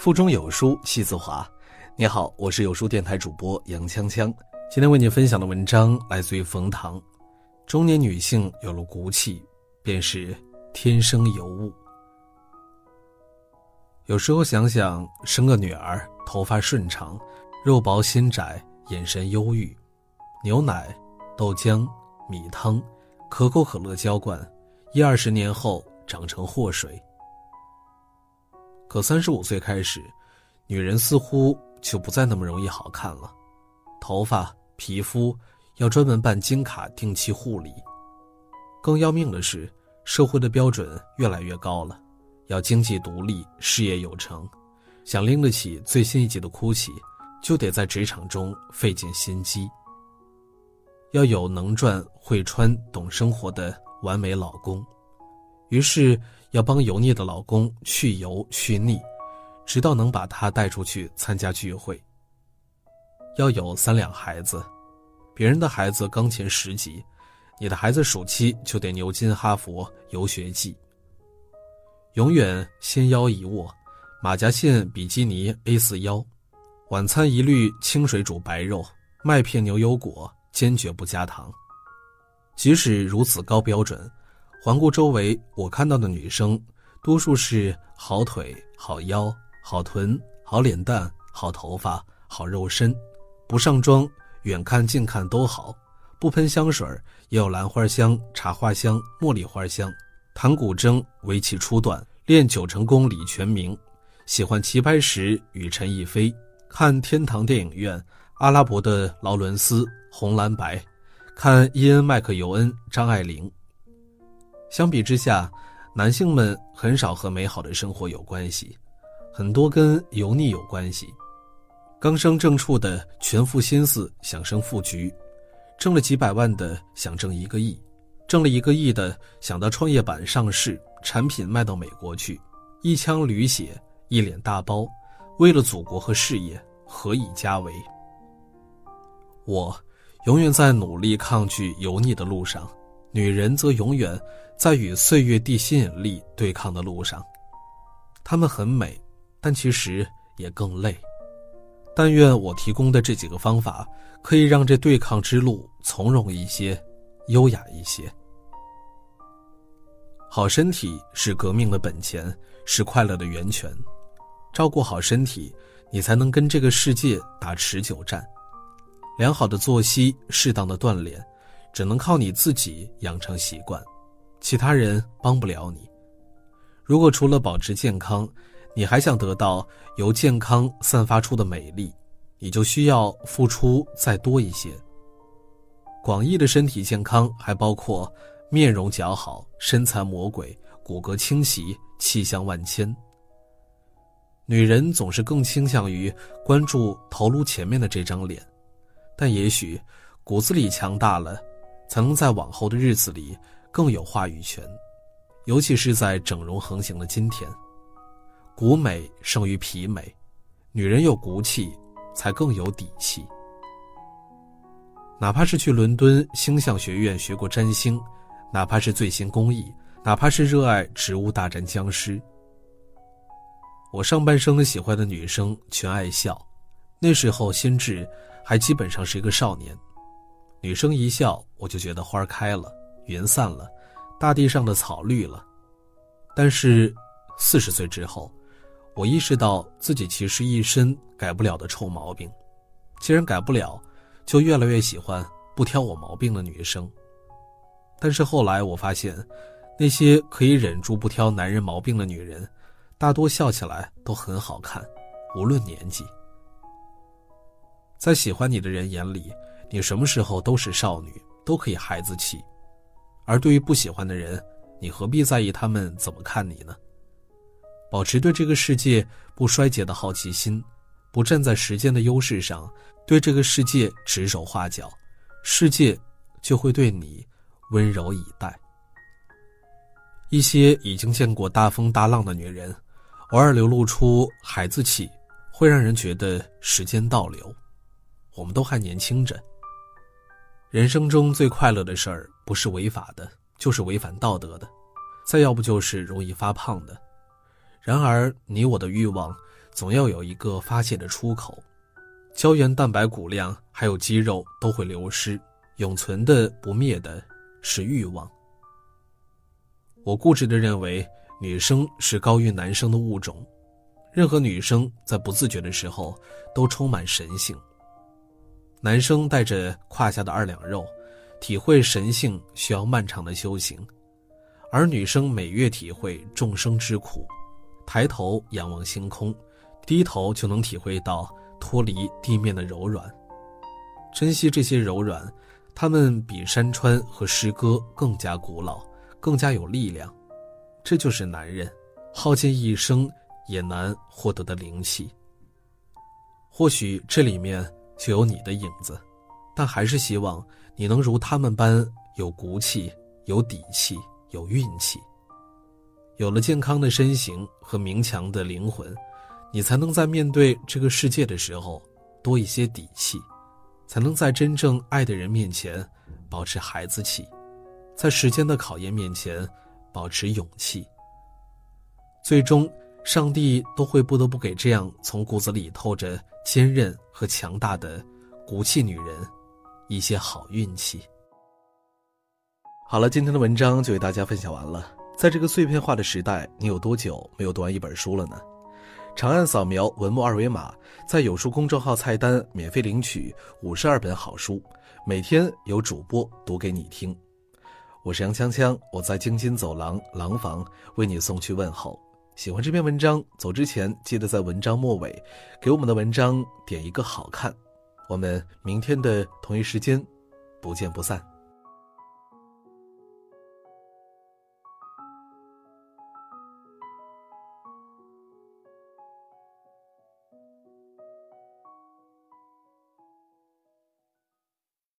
腹中有书气自华。你好，我是有书电台主播杨锵锵。今天为你分享的文章来自于冯唐。中年女性有了骨气，便是天生尤物。有时候想想，生个女儿，头发顺长，肉薄心窄，眼神忧郁，牛奶、豆浆、米汤、可口可乐浇灌，一二十年后长成祸水。可三十五岁开始，女人似乎就不再那么容易好看了，头发、皮肤要专门办金卡定期护理。更要命的是，社会的标准越来越高了，要经济独立、事业有成，想拎得起最新一级的 GUCCI，就得在职场中费尽心机。要有能赚、会穿、懂生活的完美老公，于是。要帮油腻的老公去油去腻，直到能把他带出去参加聚会。要有三两孩子，别人的孩子钢琴十级，你的孩子暑期就得牛津、哈佛游学记。永远纤腰一握，马甲线比基尼 A 四腰，晚餐一律清水煮白肉，麦片牛油果坚决不加糖。即使如此高标准。环顾周围，我看到的女生，多数是好腿、好腰、好臀、好脸蛋、好头发、好肉身，不上妆，远看近看都好，不喷香水也有兰花香、茶花香、茉莉花香，弹古筝、围棋初段、练九成功李全明，喜欢棋牌时与陈逸飞，看天堂电影院，阿拉伯的劳伦斯、红蓝白，看伊恩麦克尤恩、张爱玲。相比之下，男性们很少和美好的生活有关系，很多跟油腻有关系。刚升正处的全副心思想升副局，挣了几百万的想挣一个亿，挣了一个亿的想到创业板上市，产品卖到美国去，一腔驴血，一脸大包，为了祖国和事业，何以家为？我，永远在努力抗拒油腻的路上。女人则永远在与岁月地心引力对抗的路上，她们很美，但其实也更累。但愿我提供的这几个方法，可以让这对抗之路从容一些，优雅一些。好身体是革命的本钱，是快乐的源泉。照顾好身体，你才能跟这个世界打持久战。良好的作息，适当的锻炼。只能靠你自己养成习惯，其他人帮不了你。如果除了保持健康，你还想得到由健康散发出的美丽，你就需要付出再多一些。广义的身体健康还包括面容姣好、身材魔鬼、骨骼清奇、气象万千。女人总是更倾向于关注头颅前面的这张脸，但也许骨子里强大了。才能在往后的日子里更有话语权，尤其是在整容横行的今天，骨美胜于皮美，女人有骨气才更有底气。哪怕是去伦敦星象学院学过占星，哪怕是最新工艺，哪怕是热爱植物大战僵尸，我上半生喜欢的女生全爱笑，那时候心智还基本上是一个少年。女生一笑，我就觉得花开了，云散了，大地上的草绿了。但是，四十岁之后，我意识到自己其实一身改不了的臭毛病。既然改不了，就越来越喜欢不挑我毛病的女生。但是后来我发现，那些可以忍住不挑男人毛病的女人，大多笑起来都很好看，无论年纪。在喜欢你的人眼里。你什么时候都是少女，都可以孩子气，而对于不喜欢的人，你何必在意他们怎么看你呢？保持对这个世界不衰竭的好奇心，不站在时间的优势上，对这个世界指手画脚，世界就会对你温柔以待。一些已经见过大风大浪的女人，偶尔流露出孩子气，会让人觉得时间倒流，我们都还年轻着。人生中最快乐的事儿，不是违法的，就是违反道德的，再要不就是容易发胖的。然而，你我的欲望，总要有一个发泄的出口。胶原蛋白、骨量还有肌肉都会流失，永存的不灭的是欲望。我固执的认为，女生是高于男生的物种。任何女生在不自觉的时候都充满神性。男生带着胯下的二两肉，体会神性需要漫长的修行，而女生每月体会众生之苦，抬头仰望星空，低头就能体会到。脱离地面的柔软，珍惜这些柔软，它们比山川和诗歌更加古老，更加有力量。这就是男人耗尽一生也难获得的灵气。或许这里面就有你的影子，但还是希望你能如他们般有骨气、有底气、有运气。有了健康的身形和明强的灵魂。你才能在面对这个世界的时候多一些底气，才能在真正爱的人面前保持孩子气，在时间的考验面前保持勇气。最终，上帝都会不得不给这样从骨子里透着坚韧和强大的骨气女人一些好运气。好了，今天的文章就为大家分享完了。在这个碎片化的时代，你有多久没有读完一本书了呢？长按扫描文末二维码，在有书公众号菜单免费领取五十二本好书，每天有主播读给你听。我是杨锵锵，我在京津走廊廊坊为你送去问候。喜欢这篇文章，走之前记得在文章末尾给我们的文章点一个好看。我们明天的同一时间不见不散。